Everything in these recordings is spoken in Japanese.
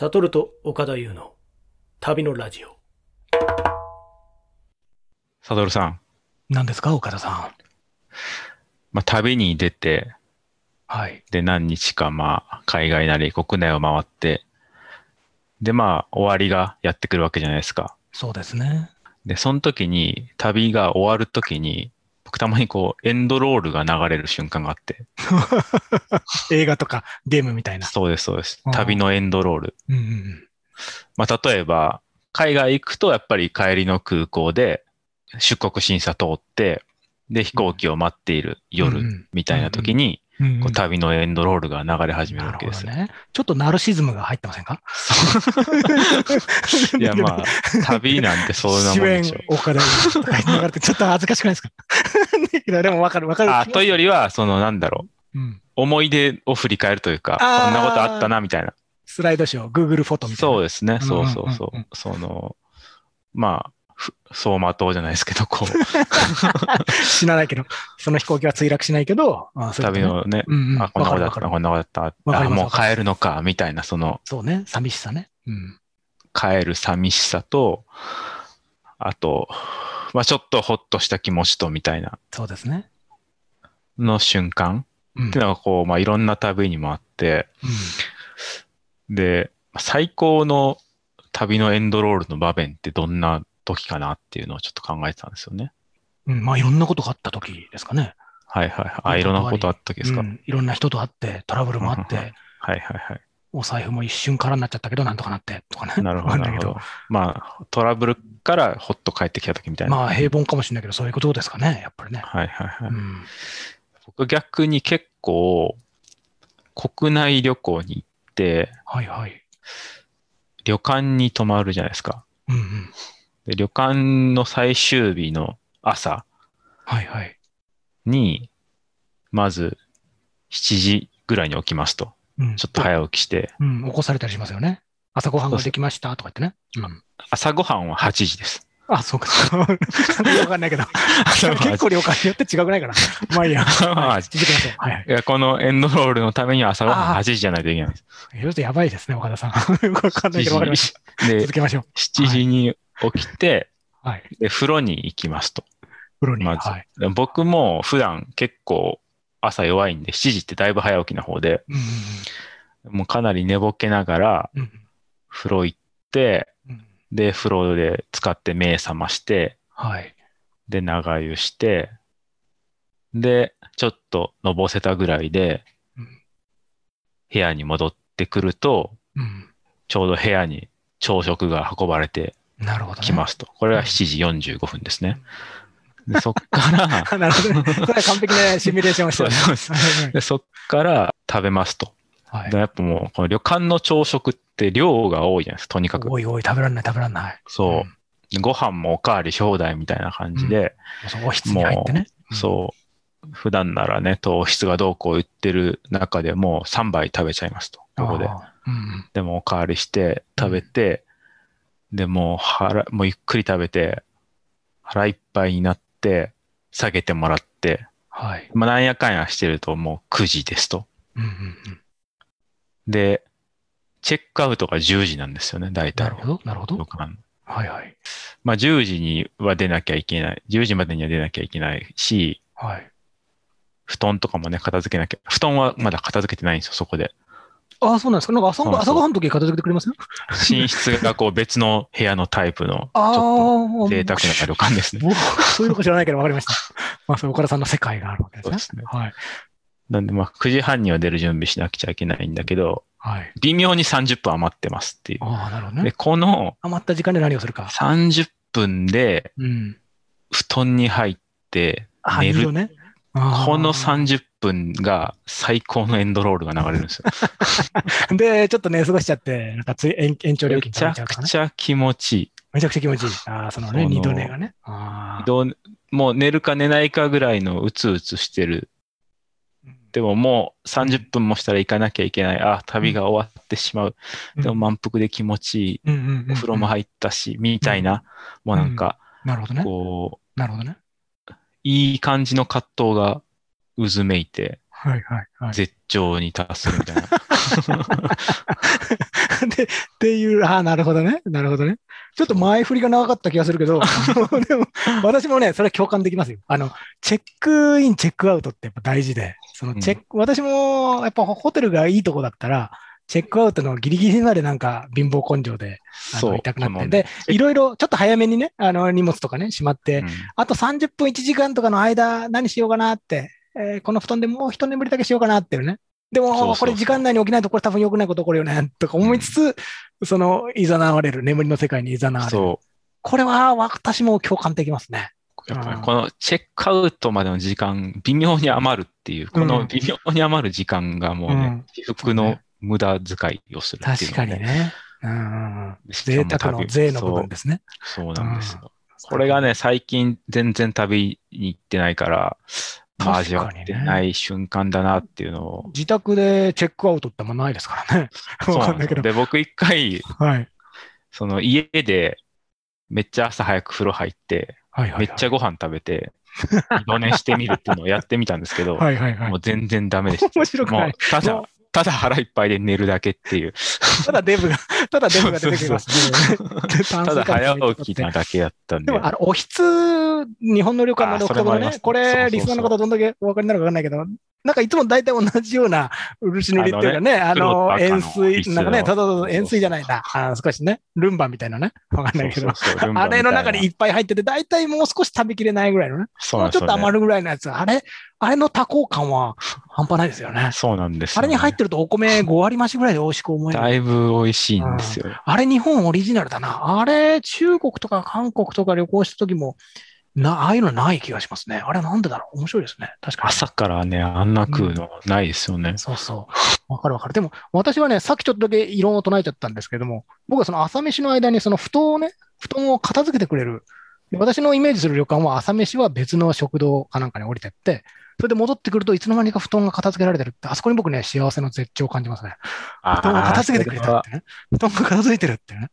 サトルと岡田優の旅のラジオ。サドルさん、何ですか、岡田さん？まあ、旅に出て、はい。で、何日か、まあ、海外なり国内を回って、で、まあ、終わりがやってくるわけじゃないですか。そうですね。で、その時に、旅が終わる時に、僕たまにこう、エンドロールが流れる瞬間があって、映画とかゲームみたいな。そうです、そうです旅のエンドロール。うんうんうん。まあ、例えば、海外行くと、やっぱり帰りの空港で、出国審査通って、で、飛行機を待っている夜みたいな時に、うんうんこう旅のエンドロールが流れ始めるなわけですね。ちょっとナルシズムが入ってませんか？いや、まあ、旅なんてそうなもんでしょ。岡田優とか流れてちょっと恥ずかしくないですか？でもわかるわかる。あ、というよりは、その、なんだろう。うん。思い出を振り返るというか、こんなことあったな、みたいな。スライドショー、Google フォトみたいな。そうですね。そうそううんそううんうん。その、まあ、ふ走馬灯じゃないですけど、こう、死なないけど、その飛行機は墜落しないけど、あね旅のね、うんうん、あ、こんなことあった、こんなことあった。あ、もう帰るのか、みたいな、その、そうね、寂しさね。うん。帰る寂しさと、あと、まあちょっとほっとした気持ちと、みたいな、そうですね。の瞬間うん。っていうのが、こう、まあいろんな旅にもあって、で、最高の旅のエンドロールの場面ってどんな時かなっていうのをちょっと考えてたんですよね。うん。うんまあ、いろんなことがあった時ですかね。はいはいはい。あ、いろんなことあったわけですか。うんいろんな人と会って、トラブルもあって、はいはいはい。お財布も一瞬空になっちゃったけど、なんとかなって、とかね。なるほど、なるほど。まあ、トラブルからほっと帰ってきた時みたいな。まあ、平凡かもしれないけど、そういうことですかね、やっぱりね。はいはいはい。うん。僕逆に結構、国内旅行に行って、はいはい。旅館に泊まるじゃないですか。うんうん。で旅館の最終日の朝はいはい。に、まず7時ぐらいに起きますと。うん。ちょっと早起きして、うん、起こされたりしますよね。朝ごはんができましたとか言ってね。うん。朝ごはんは8時です。あ、そうか。わかんないけど。結構旅館によって違くないかな。まあいいや。まあはい続けましょう。はいはい。いや、このエンドロールのためには朝ごはんあー8時じゃないといけないです。ちょっとやばいですね、岡田さん。わかんないけど、わかりました。で続、けましょう。7時に起きて、はい。で、風呂に行きますと。風呂に。まずはい。で僕も普段結構朝弱いんで、7時ってだいぶ早起きな方で、うんもうかなり寝ぼけながら。風呂行って、うんで、風呂で使って目覚まして、はい。で、長湯して、で、ちょっとのぼせたぐらいでうん部屋に戻ってくると、うん。ちょうど部屋に朝食が運ばれてなるほどね。きますと。これが7時45分ですね。でそっから、あ なるほどね。それは完璧なシミュレーションをしてるねそうでそっから食べますと。はいでやっぱもう、この旅館の朝食って量が多いじゃないですか、とにかく。おいおい、食べられない、食べられない。そう。ご飯もおかわり放題みたいな感じで、うん。そう、お室に入ってね。そう。普段ならね、糖質がどうこう言ってる中でもう3杯食べちゃいますと。ここで。うんでもおかわりして食べて、でもう腹、もうゆっくり食べて、腹いっぱいになって、下げてもらって、はい。まあなんやかんやしてるともう9時ですと。うんうんうん。で、チェックアウトが10時なんですよね、大体。なるほど、なるほど。はいはい。まあ10時には出なきゃいけない。10時までには出なきゃいけないし、はい。布団とかもね、片付けなきゃ。布団はまだ片付けてないんですよ、そこで。ああ、そうなんですか。なんか朝そうそう朝ごはんの時片付けてくれますよ。寝室がこう別の部屋のタイプの、ちああょっと贅沢な旅館ですね。僕そういうのか知らないけど分かりました。まあ、そう、岡田さんの世界があるわけですね。すねはい。なんでまあ9時半には出る準備しなくちゃいけないんだけど、はい。微妙に30分余ってますっていう。ああ、なるほどで、ね。この余った時間で何をするか。30分でうん。布団に入ってあ、寝るいいよ。ね。この30分が最高のエンドロールが流れるんですよ。で、ちょっと寝過ごしちゃって、なんかつい延延長料めちゃ金取られちゃ。くちゃ気持ちいい。めちゃくちゃ気持ちいい。ああ、そのね、二度寝がね。あもう寝るか寝ないかぐらいのうつうつしてる。でももう30分もしたら行かなきゃいけない。あ、旅が終わってしまう。うんでも満腹で気持ちいい。お風呂も入ったし、みたいな、もうなんか、なるほどね。こう、なるほどね。いい感じの葛藤が渦めいて、はいはいはい。絶頂に達するみたいな。で、っていう、ああ、なるほどね。なるほどね。ちょっと前振りが長かった気がするけど、でも、私もね、それは共感できますよ。あの、チェックイン、チェックアウトってやっぱ大事で、そのチェック、私もやっぱホテルがいいとこだったら、チェックアウトのギリギリまでなんか貧乏根性で、そう痛くなって。で、いろいろちょっと早めにね、あの、荷物とかね、しまって、うんあと30分1時間とかの間、何しようかなって、えーこの布団でもう一眠りだけしようかなっていうね。でも、これ時間内に起きないとこれ多分良くないこと起こるよね、とか思いつつ、その、いざなわれる、眠りの世界にいざなわれる。そこれは私も共感できますね。う。やっぱうんりこのチェックアウトまでの時間、微妙に余るっていう、こうんの微妙に余る時間がもううんね、私服の無駄遣いをするっていう確のがかにね。うん贅沢の旅税の部分ですね。そうそうなんですよ。これがね、最近全然旅に行ってないから、まあ味わってない瞬間だなっていうのを。自宅でチェックアウトってあんまないですからね。そ うわかんないけど。で僕一回、はい。その家でめっちゃ朝早く風呂入って、はいはいはい。めっちゃご飯食べて、二度寝してみるっていうのをやってみたんですけど、はいはいはいも。う全然ダメでした。面白くないもうただただ腹いっぱいで寝るだけっていう、ただデブが、ただデブが出てきます。ね。ただ早起きなだけやったんで。でも、あの、おひつ、日本の旅館の独特のね、あそれもねこれ、リスナーの方どんだけお分かりになるか分かんないけど、なんかいつも大体同じような漆塗りっていうかね、あの、黒と赤の円錐、なんかね、ただただ円錐じゃないな、あ少しね、ルンバみたいなね、分かんないけど。そう、そうそうルンバあれの中にいみっぱい入ってて、大体もう少し食べきれないぐらいのね、そうちょっと余るぐらいのやつ、あれ、あれの多幸感は半端ないですよね。そうなんですあれに入ってるとお米5割増しぐらいで美味しく思える。だいぶ美味しいんですよ。あれ日本オリジナルだな。あれ中国とか韓国とか旅行した時も、な、ああいうのない気がしますね。あれなんでだろう？面白いですね。確かに。朝からね、あんな食うのないですよね。そうそう。わかるわかる。でも、私はね、さっきちょっとだけ異論を唱えちゃったんですけども、僕はその朝飯の間にその布団をね、布団を片付けてくれる。で私のイメージする旅館は朝飯は別の食堂かなんかに降りてって、それで戻ってくるといつの間にか布団が片付けられてるって、あそこに僕ね、幸せの絶頂を感じますね。布団が片付けてくれたってね。布団が片付いてるってね。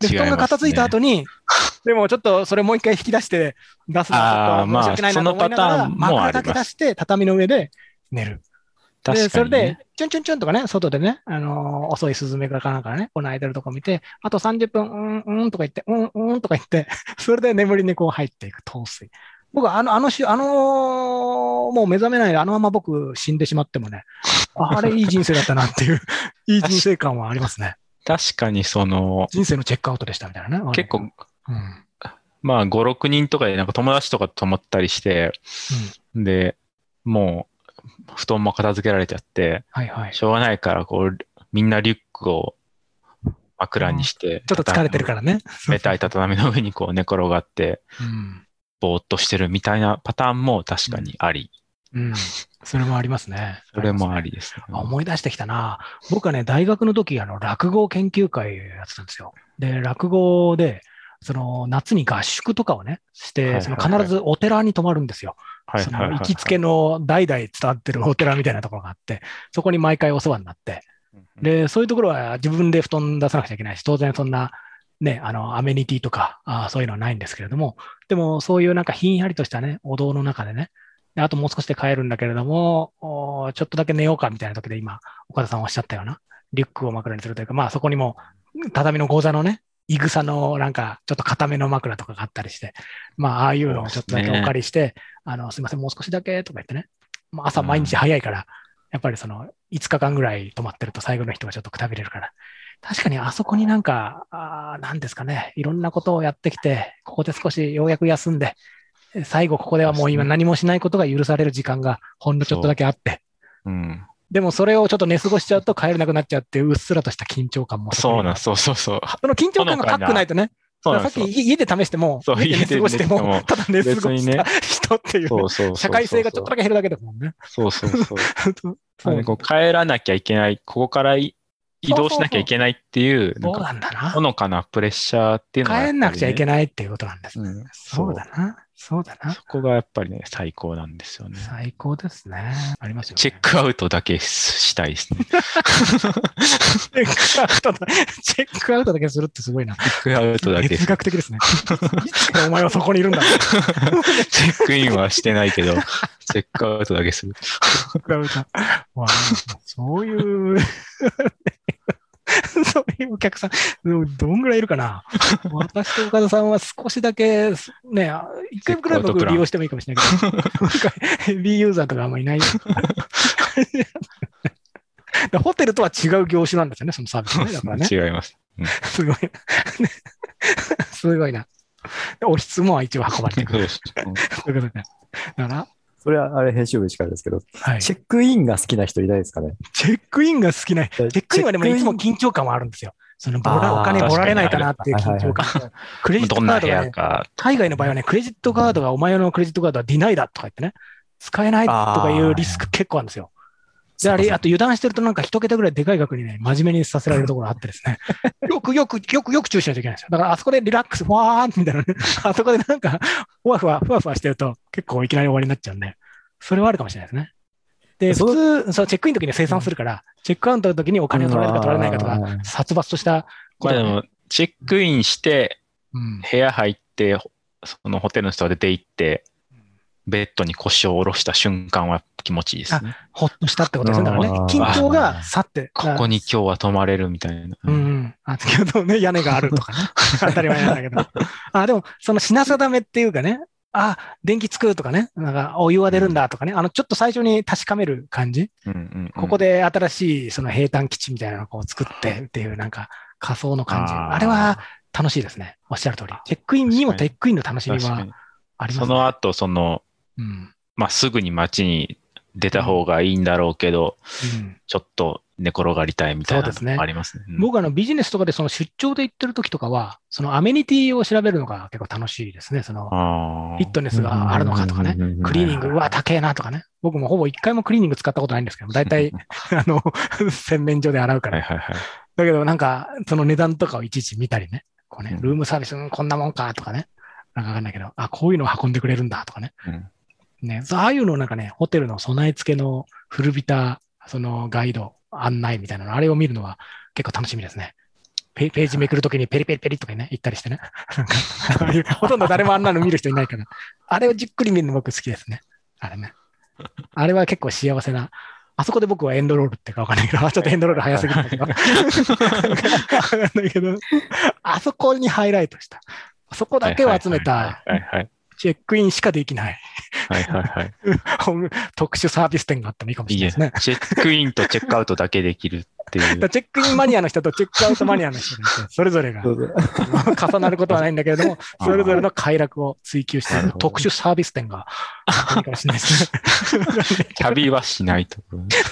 で、布団が片付いた後に、でもちょっとそれもう一回引き出して出すのはちょっと申し訳ないなと思いながら、まあそのパターンもあります枕だけ出して畳の上で寝る。で、それで、。チュンチュンチュンとかね、外でね、あのー遅いスズメがかなんかね、この間るとこ見て、あと30分、うん、うんとか言って、うん、うんとか言って、それで眠りにこう入っていく、陶酔。僕はあの、あのし、あのーもう目覚めないで、あのまま僕死んでしまってもね、ああれいい人生だったなっていう、いい人生感はありますね。確かにその、人生のチェックアウトでしたみたいなね。結構、うん。まあ5、6人とかでなんか友達とかと泊まったりして、で、もう布団も片付けられちゃって、はいはい。しょうがないから、こう、みんなリュックを枕にして、ちょっと疲れてるからね。冷たい畳の上にこう寝転がって、うん。ぼーっとしてるみたいなパターンも確かにあり。うん。それもありますね。それもありですね。あ思い出してきたな。僕はね、大学の時、あの、落語研究会やってたんですよ。で、落語で、その、夏に合宿とかをね、して、その必ずお寺に泊まるんですよ。その、行きつけの代々伝わってるお寺みたいなところがあって、そこに毎回お世話になって、で、そういうところは自分で布団出さなくちゃいけないし、当然そんな、ね、あの、アメニティとか、あそういうのはないんですけれども、でもそういうなんかひんやりとしたね、お堂の中でね、であともう少しで帰るんだけれども、おちょっとだけ寝ようかみたいな時で今、岡田さんおっしゃったような、リュックを枕にするというか、まあそこにも、畳のゴザのね、いぐさのなんかちょっと固めの枕とかがあったりして、まあああいうのをちょっとだけお借りして、あの、すいません、もう少しだけとか言ってね、まあ朝毎日早いから、やっぱりその5日間ぐらい泊まってると最後の人がちょっとくたびれるから、確かにあそこになんか、あーなんですかね、いろんなことをやってきて、ここで少しようやく休んで、え最後ここではもう今何もしないことが許される時間がほんのちょっとだけあって、うん。でもそれをちょっと寝過ごしちゃうと帰れなくなっちゃうっていううっすらとした緊張感もそうなん、そうそうそう。その緊張感がパックないとね、さっきそうなんですよ。家で試しても、そう家で寝過ごしても、ただ寝過ごした別にね人っていう。社会性がちょっとだけ減るだけだもんね。そうそうそう。そうねこう帰らなきゃいけない、ここからい移動しなきゃいけないっていう、そうか、なんだなほ。のかなプレッシャーっていうのが帰んなくちゃいけないっていうことなんですね。うんそうだな。そうだなそ。こがやっぱりね、最高なんですよね。最高ですね。ありますよ、ね。チェックアウトだけしたいですね。チェックアウトだ。チェックアウトだけするってすごいな。チェックアウトだけ。チ哲学的ですね。いつからお前はそこにいるんだろう。ェックインはしてないけど、チェックアウトだけする。チェックアウト。そういう、そういう客さん、どどんぐらいいるかな？私と岡田さんは少しだけ、ね、一回くらい僕利用してもいいかもしれないけど、ヘビーユーザーとかあんまりいない。ホテルとは違う業種なんですよね、そのサービスね。だからね。違います。うんすごい。すごいな。お質も一応運ばれてくる。だから、それはあれ編集部しかですけど、はい。チェックインが好きな人いないですかね？チェックインが好きな、チェックインはでもいつも緊張感はあるんですよ。そのお金もらえないかなっていう緊張感。クレジットカードがね。海外の場合はね、クレジットカードが、お前のクレジットカードはディナイだとか言ってね、使えないとかいうリスク結構あるんですよ。で、あれ、あと油断してるとなんか一桁ぐらいでかい額にね、真面目にさせられるところがあってですね。よ くよく、よくよく注意しないといけないんですよ。だからあそこでリラックス、ふわーんみたいなね。あそこでなんか、ふわふわ、ふわふわしてると結構いきなり終わりになっちゃうんで、それはあるかもしれないですね。で、そ普通、そう、チェックインの時に生産するから、チェックアウトの時にお金を取られるか取られないかとか殺伐としたことがねまあでも、チェックインして、うん部屋入って、そのホテルの人が出て行って、ベッドに腰を下ろした瞬間は気持ちいいですね。ほっとしたってことですね。だからね緊張が去って。ここに今日は泊まれるみたいな。うんうん。あ、先ほどね、屋根があるとかね。当たり前なんだけど。あ、でも、その品定めっていうかね、あ、電気つくとかね、なんかお湯は出るんだとかね、あの、ちょっと最初に確かめる感じ。うんうんうんここで新しいその平坦基地みたいなのをこう作ってっていうなんか仮想の感じ。あれは楽しいですね。おっしゃる通り。チェックインにもチェックインの楽しみはありますね。その後、その、うん。まあ、すぐに街に出た方がいいんだろうけど、うんちょっと寝転がりたいみたいなのもありますね。うん僕あのビジネスとかでその出張で行ってる時とかは、そのアメニティを調べるのが結構楽しいですね。そのフィットネスがあるのかとかね。クリーニング、うわ、高えなとかね。僕もほぼ一回もクリーニング使ったことないんですけど、大体、あの、洗面所で洗うから。はいはいはい。だけどなんか、その値段とかをいちいち見たりね。こうねう、んルームサービス、うんこんなもんかとかね。なんかわかんないけど、あ、こういうのを運んでくれるんだとかね。うんね、ああいうのをなんかね、ホテルの備え付けの古びた、そのガイド、案内みたいなの、あれを見るのは結構楽しみですね。ペページめくるときにペリペリペリとかね、言ったりしてね。ほとんど誰もあんなの見る人いないから。あれをじっくり見るの僕好きですね。あれね。あれは結構幸せな。あそこで僕はエンドロールってかわかんないけど、あ ちょっとエンドロール早すぎるけど。わかんないけど、あそこにハイライトした。あそこだけを集めたチェックインしかできない。はいはいはい。特殊サービス店があってもいいかもしれないですね。チェックインとチェックアウトだけできるっていう。チェックインマニアの人とチェックアウトマニアの人それぞれが重なることはないんだけれども、それぞれの快楽を追求している特殊サービス店がいいかもしれないですね。旅はしないと。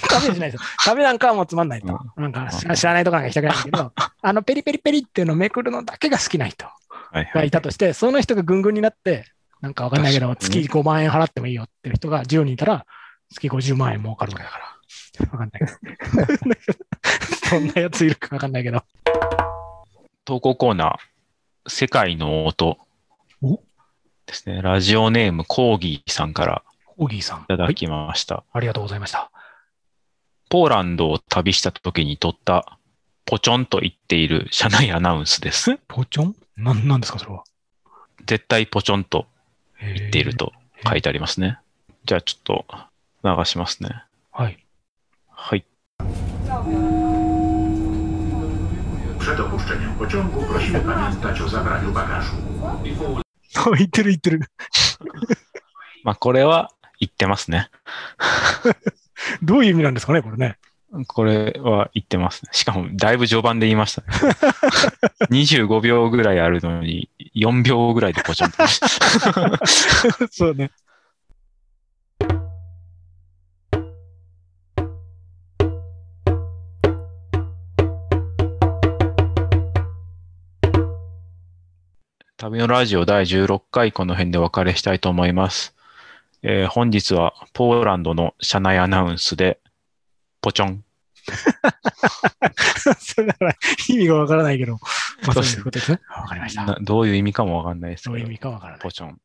旅はしないですよ。旅なんかはもうつまんないと。なんか知ら知らないとこなんか行きたくないんだけど、あのペリペリペリっていうのをめくるのだけが好きな人はいはいがい。たとして、その人がぐんぐんになって、なんかわかんないけど、月確かに5万円払ってもいいよっていう人が10人いたら、月50万円儲かるわけだから。わかんないけ ど。そんなやついるかわかんないけど。投稿コーナー、世界の音お？ですね。ラジオネームコーギーさんからオギーさん。いただはい。きました。ありがとうございました。ポーランドを旅した時に撮ったポチョンと言っている車内アナウンスです。えポチョン？なん、なんですか、それは。絶対ポチョンと言言っている。と書いてありますね。じゃあちょっと流しますね。はい。はい。Przed opuszczeniem pociągu prosimy pamiętać o zabraniu bagażu. 言ってる言ってる。まあこれは言ってますね。どういう意味なんですかね、これね。これは言ってますね。しかもだいぶ序盤で言いましたね。25秒ぐらいあるのに4秒ぐらいでポチョンと。そうね。旅のラジオ第16回この辺でお別れしたいと思います。えー本日はポーランドの車内アナウンスで、ポチョン。それだから意味がわからないけど、まあそういうことですね。わかりました。などういう意味かもわかんないですけどどういう意、味かわからない。ポチョン。